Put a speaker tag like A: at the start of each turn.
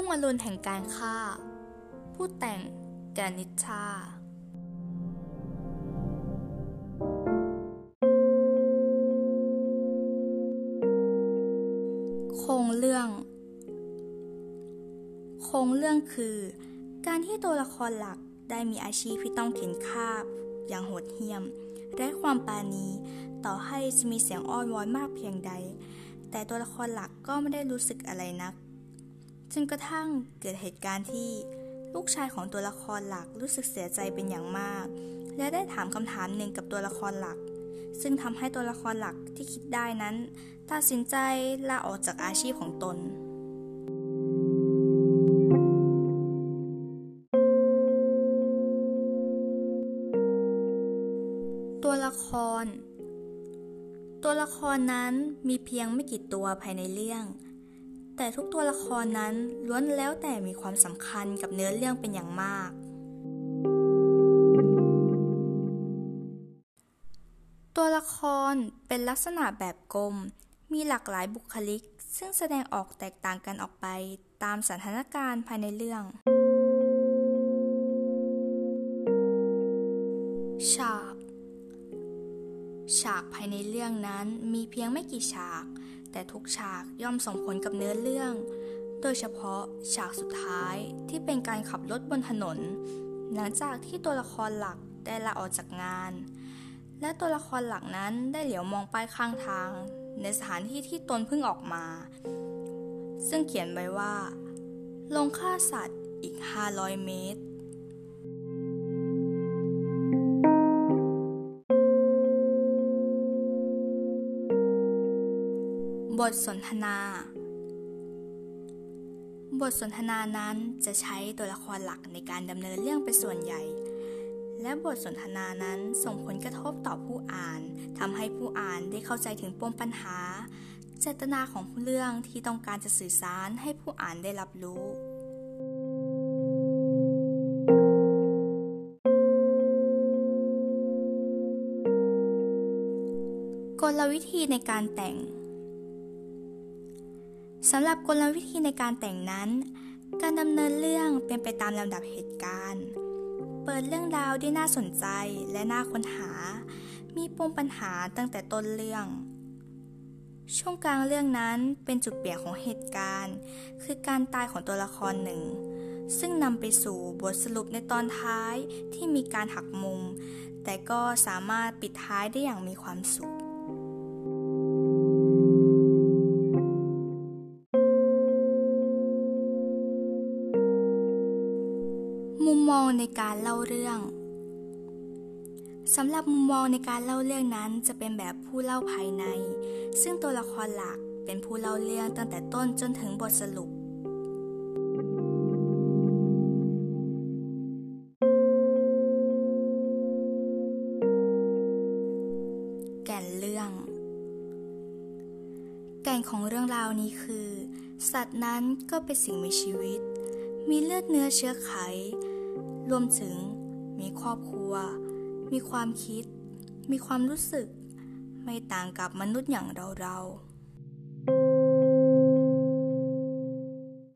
A: รุ่งอรุณแห่งการฆ่า ผู้แต่งแกนิชาโครงเรื่อง โครงเรื่องคือ การที่ตัวละครหลักได้มีอาชีพที่ต้องเข็นคาบอย่างโหดเหี้ยม และความปาณีต่อให้จะมีเสียงอ้อนวอนมากเพียงใด แต่ตัวละครหลักก็ไม่ได้รู้สึกอะไรนัก จนกระทั่งเกิดเหตุการณ์ที่ลูกชายของตัวละครหลักรู้สึกเสียใจเป็นอย่างมาก และได้ถามคำถามหนึ่งกับตัวละครหลัก ซึ่งทำให้ตัวละครหลักที่คิดได้นั้นตัดสินใจลาออกจากอาชีพของตน ตัวละคร ตัวละครนั้นมีเพียงไม่กี่ตัวภายในเรื่อง แต่ทุกตัวละครนั้นล้วนแล้วแต่มีความสำคัญกับเนื้อเรื่องเป็นอย่างมาก ตัวละครเป็นลักษณะแบบกลม มีหลากหลายบุคลิก ซึ่งแสดงออกแตกต่างกันออกไปตามสถานการณ์ภายในเรื่อง ฉาก ฉากภายในเรื่องนั้นมีเพียงไม่กี่ฉาก แต่ทุกฉากย่อมส่งผลกับเนื้อเรื่อง โดยเฉพาะฉากสุดท้ายที่เป็นการขับรถบนถนน หลังจากที่ตัวละครหลักได้ลาออกจากงาน และตัวละครหลักนั้นได้เหลียวมองป้ายข้างทาง ในสถานที่ที่ตนเพิ่งออกมา ซึ่งเขียนไว้ว่า ลงฆ่าสัตว์อีก 500 เมตร บทสนทนา บทสนทนานั้นจะใช้ตัวละครหลักในการดำเนินเรื่องเป็นส่วนใหญ่ และบทสนทนานั้นส่งผลกระทบต่อผู้อ่านทำให้ผู้อ่านได้เข้าใจถึงปมปัญหา เจตนาของเรื่องที่ต้องการจะสื่อสารให้ผู้อ่านได้รับรู้กลวิธีในการแต่ง สำหรับกลวิธีในการแต่งนั้น การดำเนินเรื่องเป็นไปตามลำดับเหตุการณ์ เปิดเรื่องราวได้น่าสนใจและน่าค้นหา มีปมปัญหาตั้งแต่ต้นเรื่อง ช่วงกลางเรื่องนั้นเป็นจุดเปลี่ยนของเหตุการณ์ คือการตายของตัวละครหนึ่ง ซึ่งนำไปสู่บทสรุปในตอนท้ายที่มีการหักมุม แต่ก็สามารถปิดท้ายได้อย่างมีความสุข มุมมองในการเล่าเรื่องสำหรับมุมมองในการเล่าเรื่องนั้นจะเป็นแบบผู้เล่าภายใน ซึ่งตัวละครหลักเป็นผู้เล่าเรื่องตั้งแต่ต้นจนถึงบทสรุป แก่นเรื่อง แก่นของเรื่องราวนี้คือ สัตว์นั้นก็เป็นสิ่งมีชีวิต มีเลือดเนื้อเชื้อไข รวมถึงมีครอบครัว มีความคิด มีความรู้สึก ไม่ต่างกับมนุษย์อย่างเราๆ